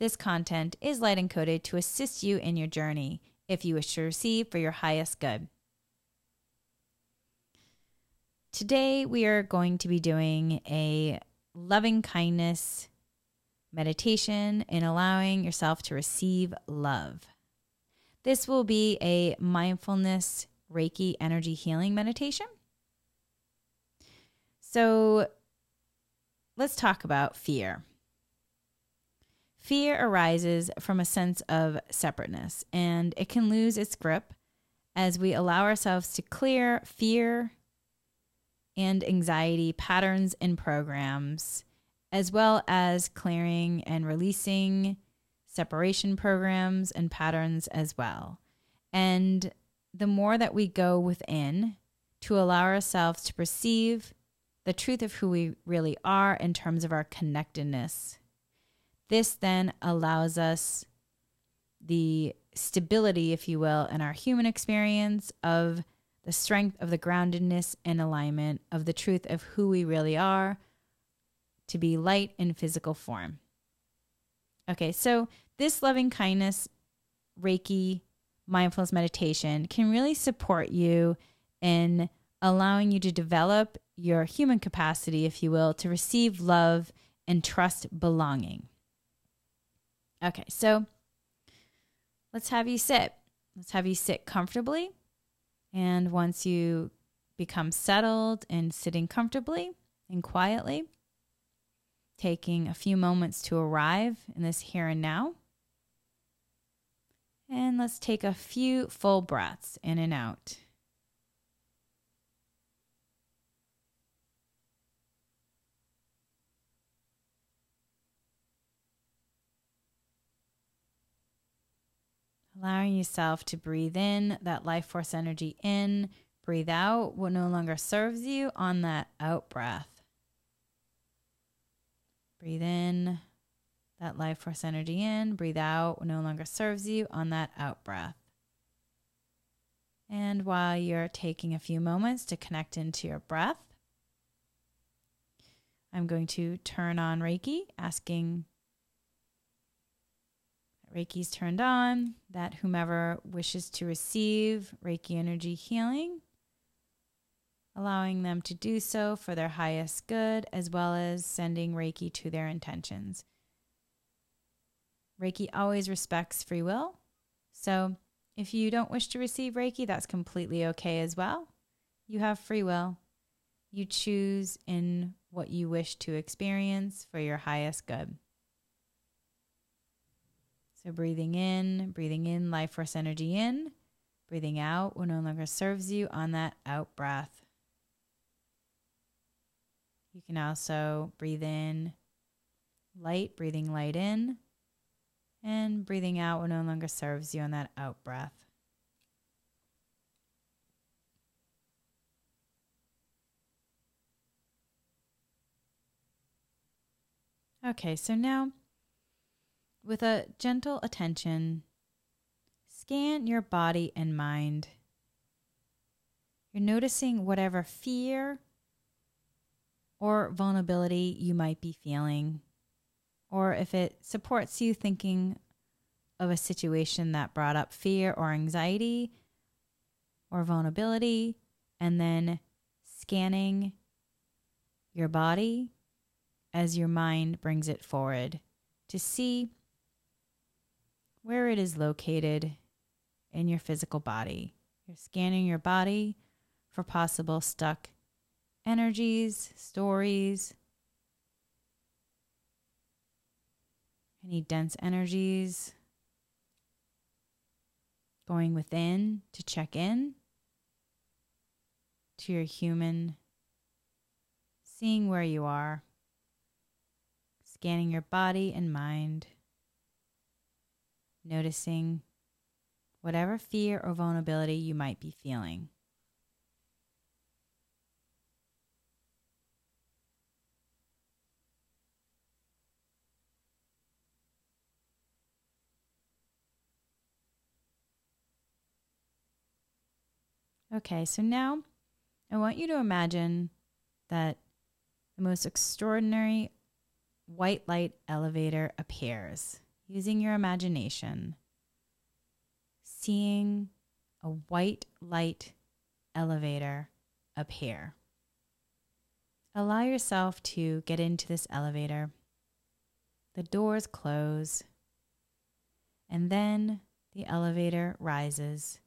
This content is light encoded to assist you in your journey if you wish to receive for your highest good. Today, we are going to be doing a loving kindness meditation and allowing yourself to receive love. This will be a mindfulness Reiki energy healing meditation. So, let's talk about fear. Fear arises from a sense of separateness, and it can lose its grip as we allow ourselves to clear fear and anxiety patterns and programs, as well as clearing and releasing separation programs and patterns as well. And the more that we go within to allow ourselves to perceive the truth of who we really are in terms of our connectedness this then allows us the stability, if you will, in our human experience of the strength of the groundedness and alignment of the truth of who we really are to be light in physical form. Okay, so this loving kindness, Reiki, mindfulness meditation can really support you in allowing you to develop your human capacity, if you will, to receive love and trust belonging. Okay, so let's have you sit. Let's have you sit comfortably. And once you become settled and sitting comfortably and quietly, taking a few moments to arrive in this here and now. And let's take a few full breaths in and out. Allowing yourself to breathe in that life force energy in, breathe out what no longer serves you on that out breath. Breathe in that life force energy in, breathe out what no longer serves you on that out breath. And while you're taking a few moments to connect into your breath, I'm going to turn on Reiki, asking Reiki's turned on, that whomever wishes to receive Reiki energy healing, allowing them to do so for their highest good, as well as sending Reiki to their intentions. Reiki always respects free will. So if you don't wish to receive Reiki, that's completely okay as well. You have free will. You choose in what you wish to experience for your highest good. So breathing in, breathing in life force energy in, breathing out what no longer serves you on that out breath. You can also breathe in light, breathing light in, and breathing out what no longer serves you on that out breath. Okay, so now with a gentle attention, scan your body and mind. You're noticing whatever fear or vulnerability you might be feeling, or if it supports you thinking of a situation that brought up fear or anxiety or vulnerability, and then scanning your body as your mind brings it forward to see where it is located in your physical body. You're scanning your body for possible stuck energies, stories, any dense energies. Going within to check in to your human, seeing where you are, scanning your body and mind noticing whatever fear or vulnerability you might be feeling. Okay, so now I want you to imagine that the most extraordinary white light elevator appears using your imagination, seeing a white light elevator appear. Allow yourself to get into this elevator. The doors close, and then the elevator rises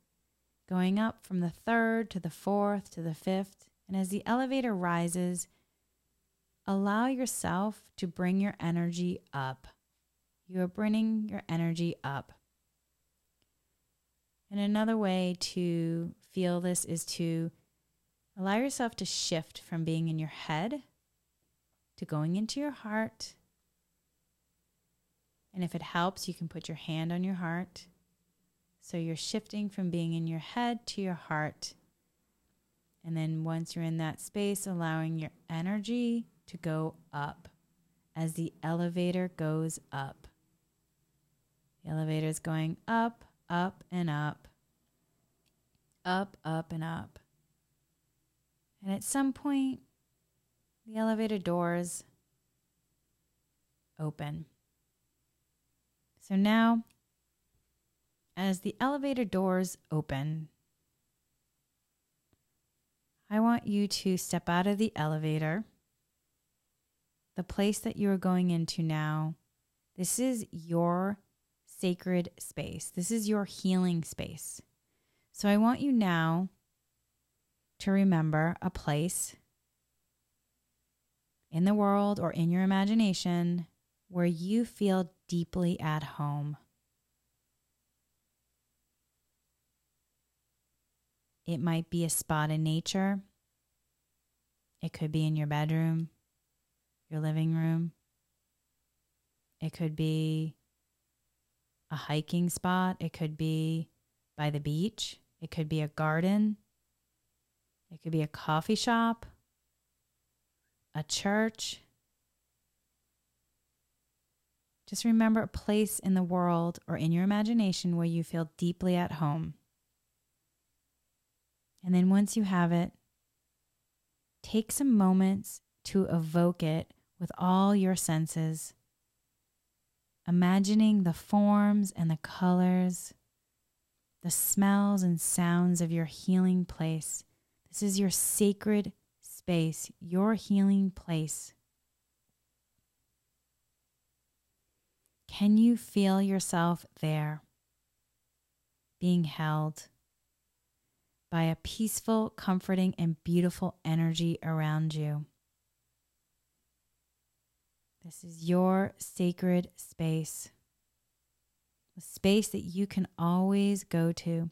going up from the third to the fourth to the fifth. And as the elevator rises, allow yourself to bring your energy up. You are bringing your energy up. And another way to feel this is to allow yourself to shift from being in your head to going into your heart. And if it helps, you can put your hand on your heart so you're shifting from being in your head to your heart. And then once you're in that space, allowing your energy to go up as the elevator goes up. The elevator is going up, up, and up, up, up, and up. And at some point, the elevator doors open. So now as the elevator doors open, I want you to step out of the elevator. The place that you are going into now, this is your sacred space. This is your healing space. So I want you now to remember a place in the world or in your imagination where you feel deeply at home. It might be a spot in nature. It could be in your bedroom, your living room. It could be a hiking spot. It could be by the beach. It could be a garden. It could be a coffee shop, a church. Just remember a place in the world or in your imagination where you feel deeply at home. And then once you have it, take some moments to evoke it with all your senses, imagining the forms and the colors, the smells and sounds of your healing place. This is your sacred space, your healing place. Can you feel yourself there, being held? by a peaceful, comforting, and beautiful energy around you. This is your sacred space, a space that you can always go to.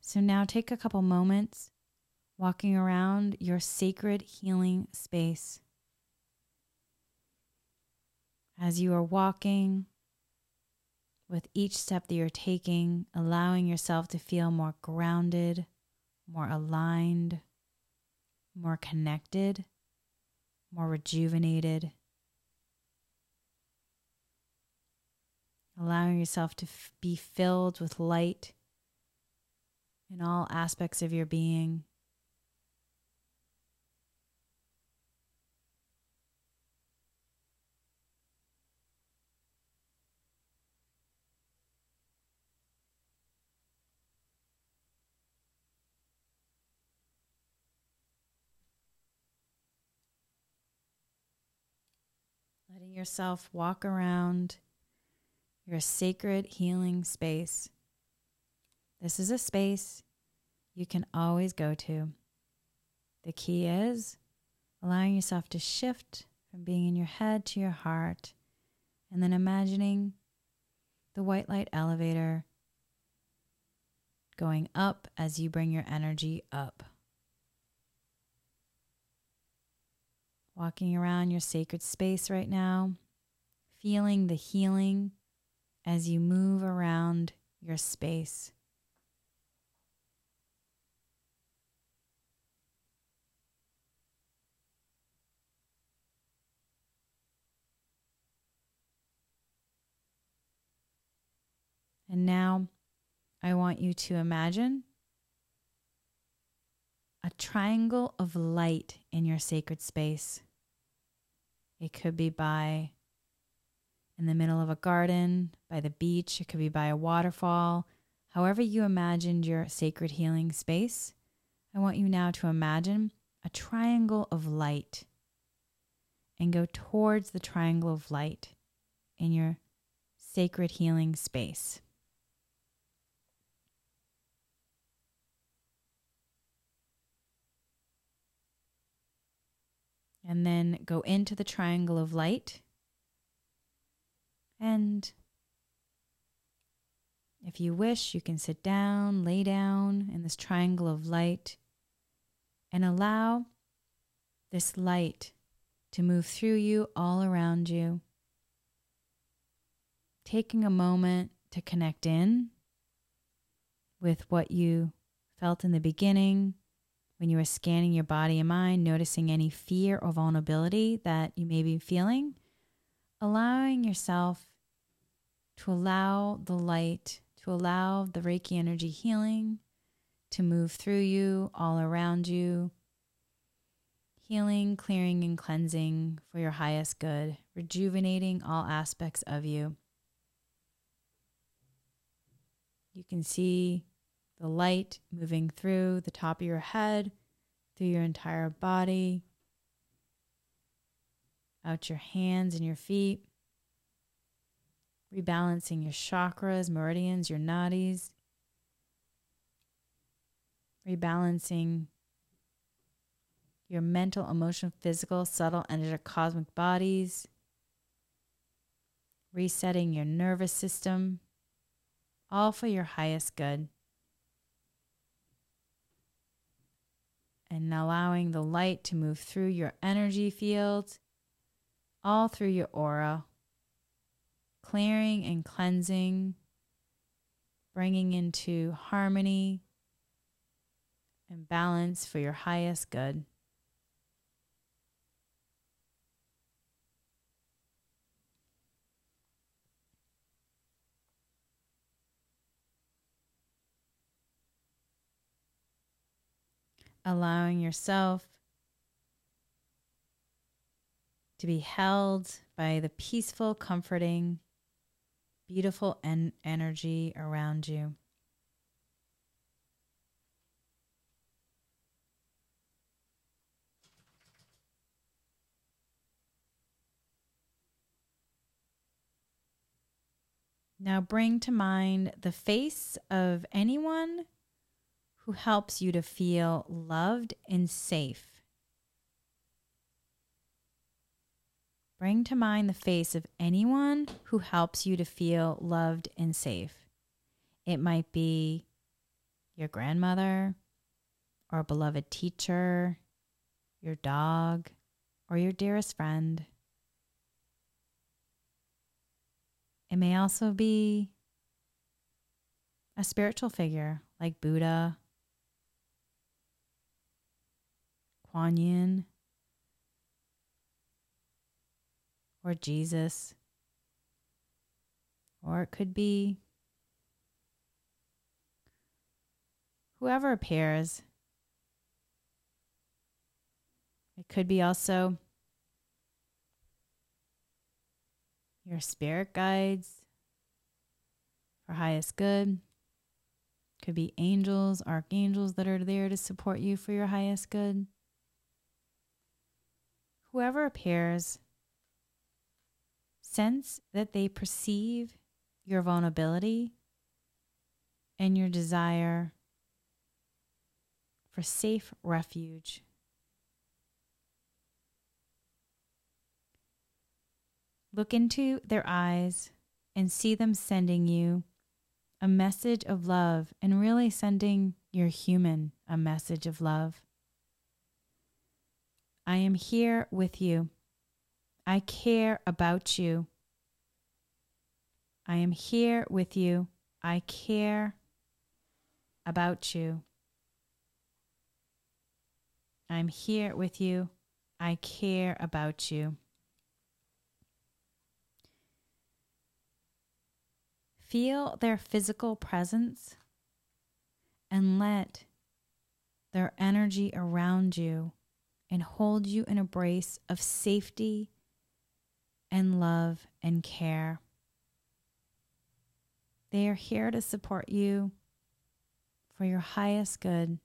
So now take a couple moments walking around your sacred healing space. As you are walking, with each step that you're taking, allowing yourself to feel more grounded, more aligned, more connected, more rejuvenated. Allowing yourself to f- be filled with light in all aspects of your being. letting yourself walk around your sacred healing space. This is a space you can always go to. The key is allowing yourself to shift from being in your head to your heart, and then imagining the white light elevator going up as you bring your energy up. Walking around your sacred space right now, feeling the healing as you move around your space. And now I want you to imagine a triangle of light in your sacred space. It could be by in the middle of a garden, by the beach, it could be by a waterfall. However, you imagined your sacred healing space, I want you now to imagine a triangle of light and go towards the triangle of light in your sacred healing space. And then go into the triangle of light. And if you wish, you can sit down, lay down in this triangle of light, and allow this light to move through you all around you. Taking a moment to connect in with what you felt in the beginning when you are scanning your body and mind, noticing any fear or vulnerability that you may be feeling, allowing yourself to allow the light, to allow the Reiki energy healing to move through you, all around you, healing, clearing, and cleansing for your highest good, rejuvenating all aspects of you. You can see the light moving through the top of your head, through your entire body, out your hands and your feet, rebalancing your chakras, meridians, your nadis, rebalancing your mental, emotional, physical, subtle, energetic, cosmic bodies, resetting your nervous system, all for your highest good. And allowing the light to move through your energy field, all through your aura, clearing and cleansing, bringing into harmony and balance for your highest good. Allowing yourself to be held by the peaceful, comforting, beautiful en- energy around you. Now bring to mind the face of anyone who helps you to feel loved and safe. Bring to mind the face of anyone who helps you to feel loved and safe. It might be your grandmother, or a beloved teacher, your dog, or your dearest friend. It may also be a spiritual figure like Buddha Kuan Yin or Jesus, or it could be whoever appears. It could be also your spirit guides for highest good. Could be angels, archangels that are there to support you for your highest good whoever appears, sense that they perceive your vulnerability and your desire for safe refuge. Look into their eyes and see them sending you a message of love and really sending your human a message of love. I am here with you. I care about you. I am here with you. I care about you. I'm here with you. I care about you. Feel their physical presence and let their energy around you and hold you in a brace of safety and love and care. They are here to support you for your highest good.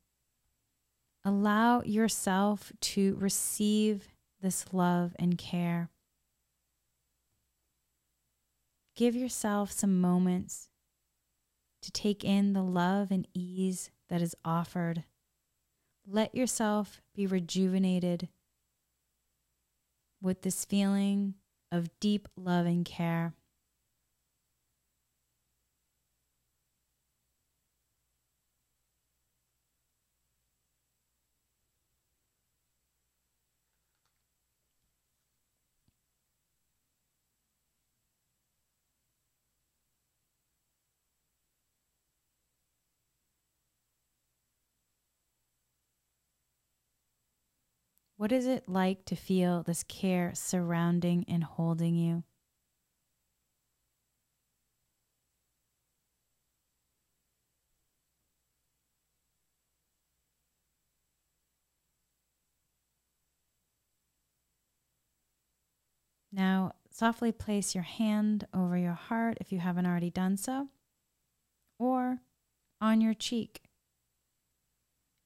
Allow yourself to receive this love and care. Give yourself some moments to take in the love and ease that is offered. Let yourself be rejuvenated with this feeling of deep love and care. What is it like to feel this care surrounding and holding you? Now, softly place your hand over your heart if you haven't already done so, or on your cheek,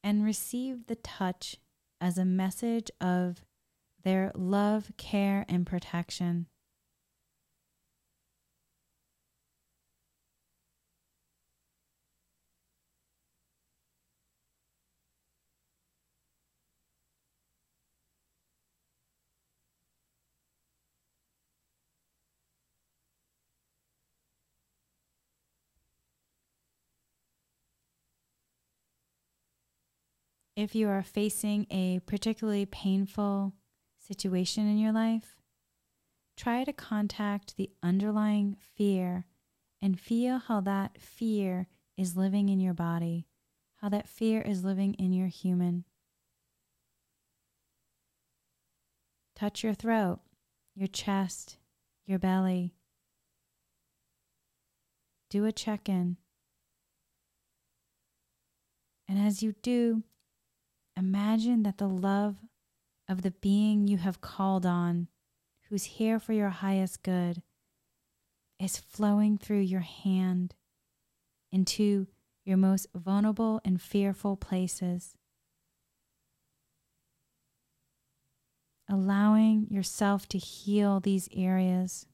and receive the touch as a message of their love, care, and protection. If you are facing a particularly painful situation in your life, try to contact the underlying fear and feel how that fear is living in your body, how that fear is living in your human. Touch your throat, your chest, your belly. Do a check in. And as you do, Imagine that the love of the being you have called on, who's here for your highest good, is flowing through your hand into your most vulnerable and fearful places. Allowing yourself to heal these areas.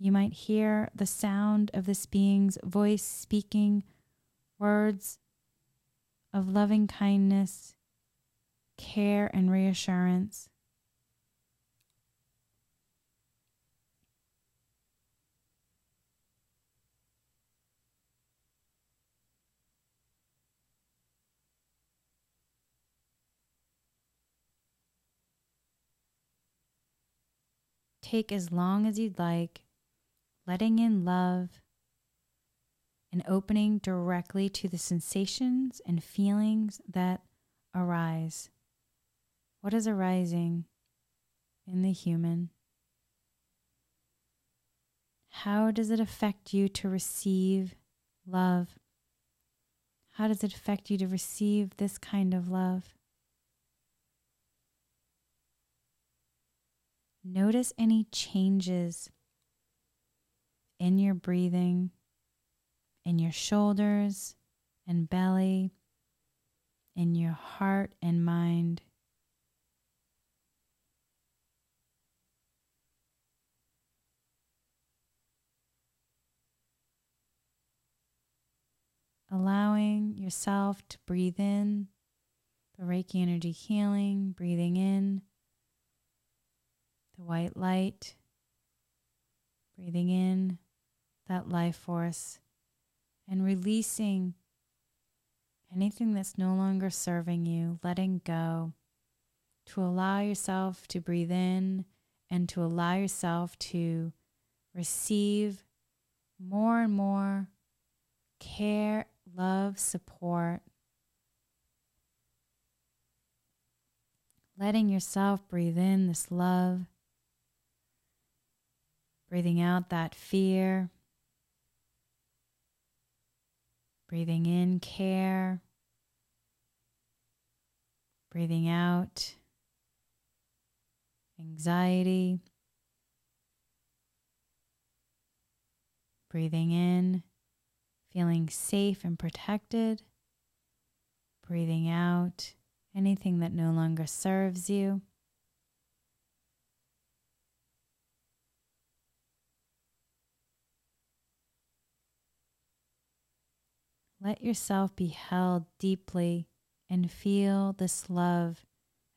You might hear the sound of this being's voice speaking words of loving kindness, care, and reassurance. Take as long as you'd like, letting in love and opening directly to the sensations and feelings that arise. What is arising in the human? How does it affect you to receive love? How does it affect you to receive this kind of love? Notice any changes in your breathing in your shoulders and belly, in your heart and mind. Allowing yourself to breathe in the Reiki energy healing, breathing in the white light, breathing in that life force and releasing anything that's no longer serving you, letting go, to allow yourself to breathe in and to allow yourself to receive more and more care, love, support. Letting yourself breathe in this love, breathing out that fear, breathing in care, breathing out anxiety. Breathing in, feeling safe and protected. Breathing out anything that no longer serves you. Let yourself be held deeply and feel this love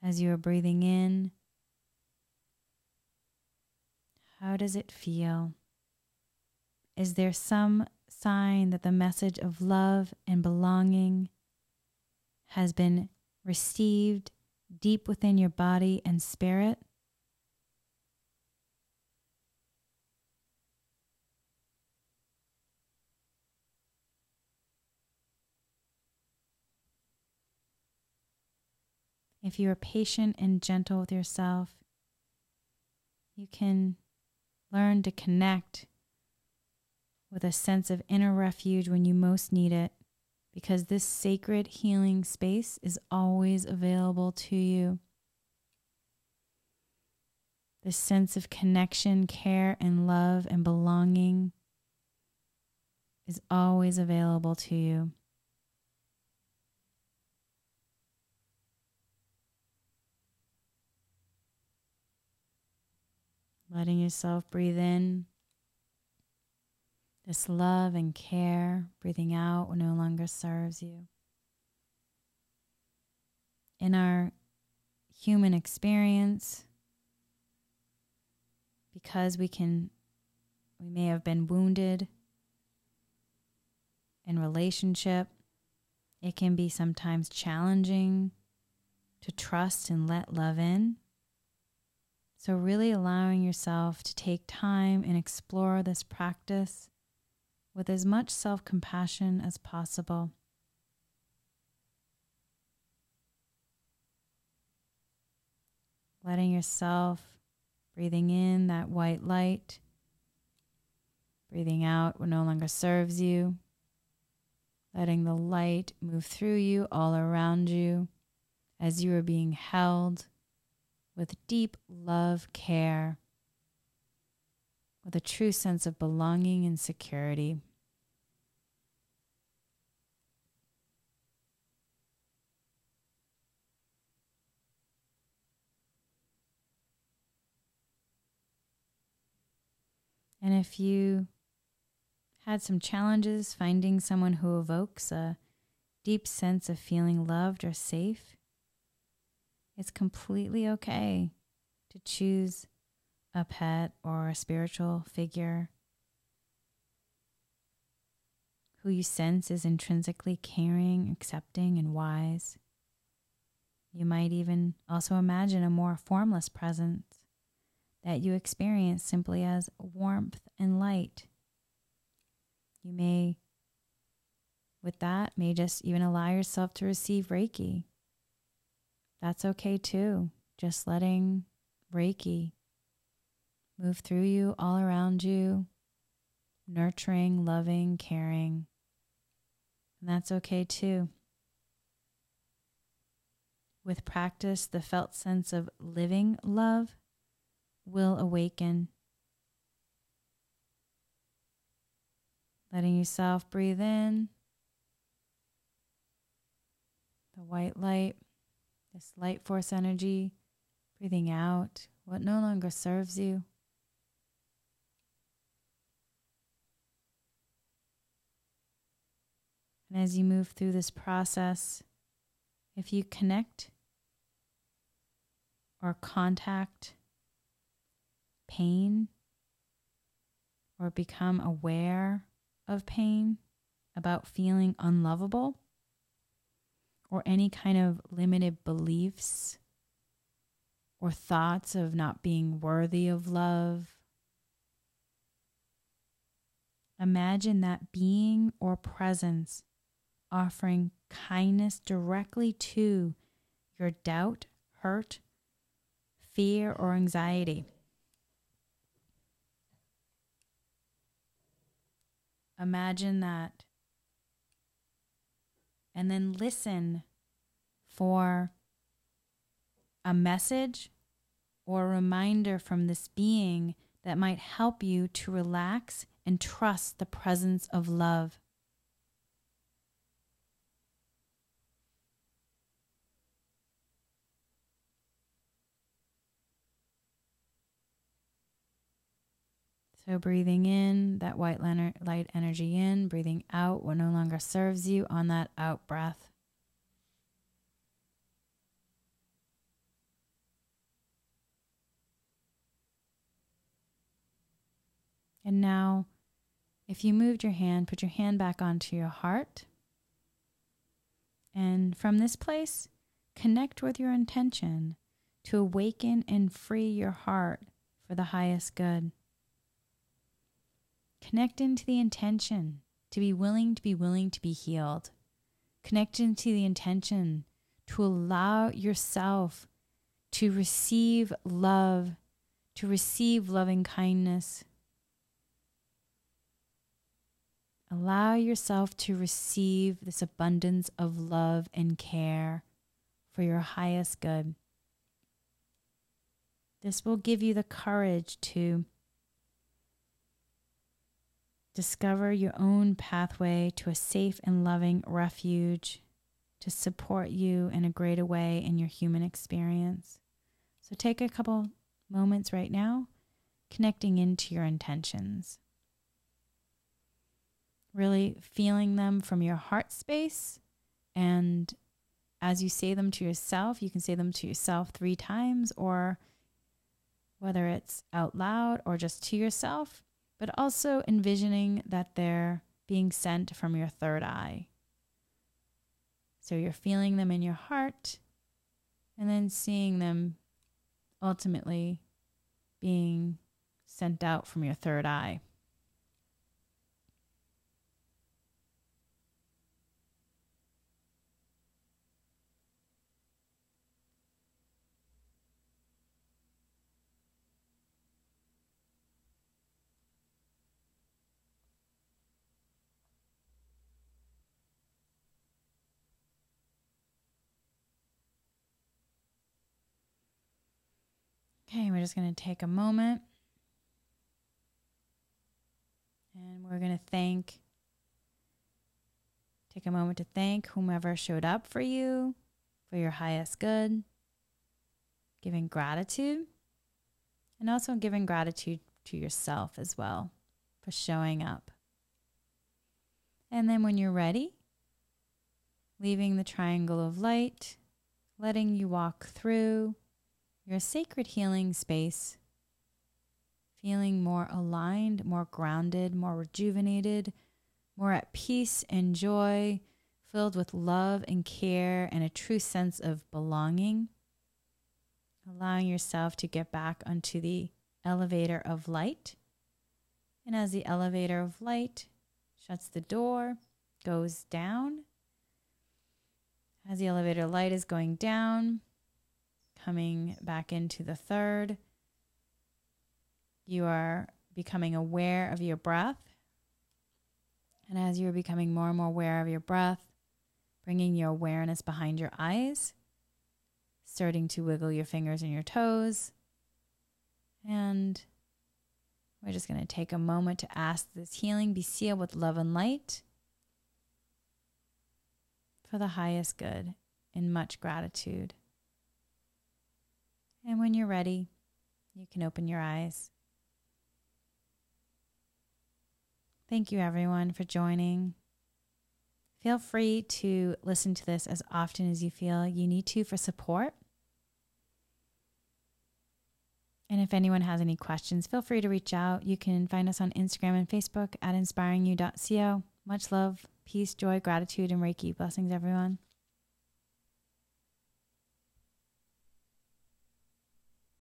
as you are breathing in how does it feel? Is there some sign that the message of love and belonging has been received deep within your body and spirit? If you are patient and gentle with yourself, you can Learn to connect with a sense of inner refuge when you most need it, because this sacred healing space is always available to you. This sense of connection, care, and love and belonging is always available to you. Letting yourself breathe in this love and care, breathing out no longer serves you. In our human experience, because we can, we may have been wounded in relationship, it can be sometimes challenging to trust and let love in. So, really allowing yourself to take time and explore this practice with as much self compassion as possible. Letting yourself breathing in that white light, breathing out what no longer serves you, letting the light move through you all around you as you are being held with deep love, care, with a true sense of belonging and security. And if you had some challenges finding someone who evokes a deep sense of feeling loved or safe, it's completely okay to choose a pet or a spiritual figure who you sense is intrinsically caring, accepting, and wise. You might even also imagine a more formless presence that you experience simply as warmth and light. You may, with that, may just even allow yourself to receive Reiki that's okay too. Just letting Reiki move through you, all around you, nurturing, loving, caring. And that's okay too. With practice, the felt sense of living love will awaken. Letting yourself breathe in the white light this light force energy, breathing out what no longer serves you. And as you move through this process, if you connect or contact pain or become aware of pain, about feeling unlovable, or any kind of limited beliefs or thoughts of not being worthy of love. Imagine that being or presence offering kindness directly to your doubt, hurt, fear, or anxiety. Imagine that. And then listen for a message or a reminder from this being that might help you to relax and trust the presence of love. So, breathing in that white light energy in, breathing out what no longer serves you on that out breath. And now, if you moved your hand, put your hand back onto your heart. And from this place, connect with your intention to awaken and free your heart for the highest good. Connect into the intention to be willing to be willing to be healed. Connect into the intention to allow yourself to receive love, to receive loving kindness. Allow yourself to receive this abundance of love and care for your highest good. This will give you the courage to Discover your own pathway to a safe and loving refuge to support you in a greater way in your human experience. So take a couple moments right now, connecting into your intentions. Really feeling them from your heart space. And as you say them to yourself, you can say them to yourself three times, or whether it's out loud or just to yourself, but also envisioning that they're being sent from your third eye. So you're feeling them in your heart and then seeing them ultimately being sent out from your third eye. Okay, we're just going to take a moment and we're going to thank, take a moment to thank whomever showed up for you for your highest good, giving gratitude, and also giving gratitude to yourself as well for showing up. And then when you're ready, leaving the triangle of light, letting you walk through your sacred healing space, feeling more aligned, more grounded, more rejuvenated, more at peace and joy, filled with love and care and a true sense of belonging. Allowing yourself to get back onto the elevator of light. And as the elevator of light shuts the door, goes down, as the elevator light is going down, coming back into the third. You are becoming aware of your breath. And as you're becoming more and more aware of your breath, bringing your awareness behind your eyes, starting to wiggle your fingers and your toes. And we're just going to take a moment to ask this healing be sealed with love and light for the highest good in much gratitude. And when you're ready, you can open your eyes. Thank you, everyone, for joining. Feel free to listen to this as often as you feel you need to for support. And if anyone has any questions, feel free to reach out. You can find us on Instagram and Facebook at inspiringyou.co. Much love, peace, joy, gratitude, and Reiki. Blessings, everyone.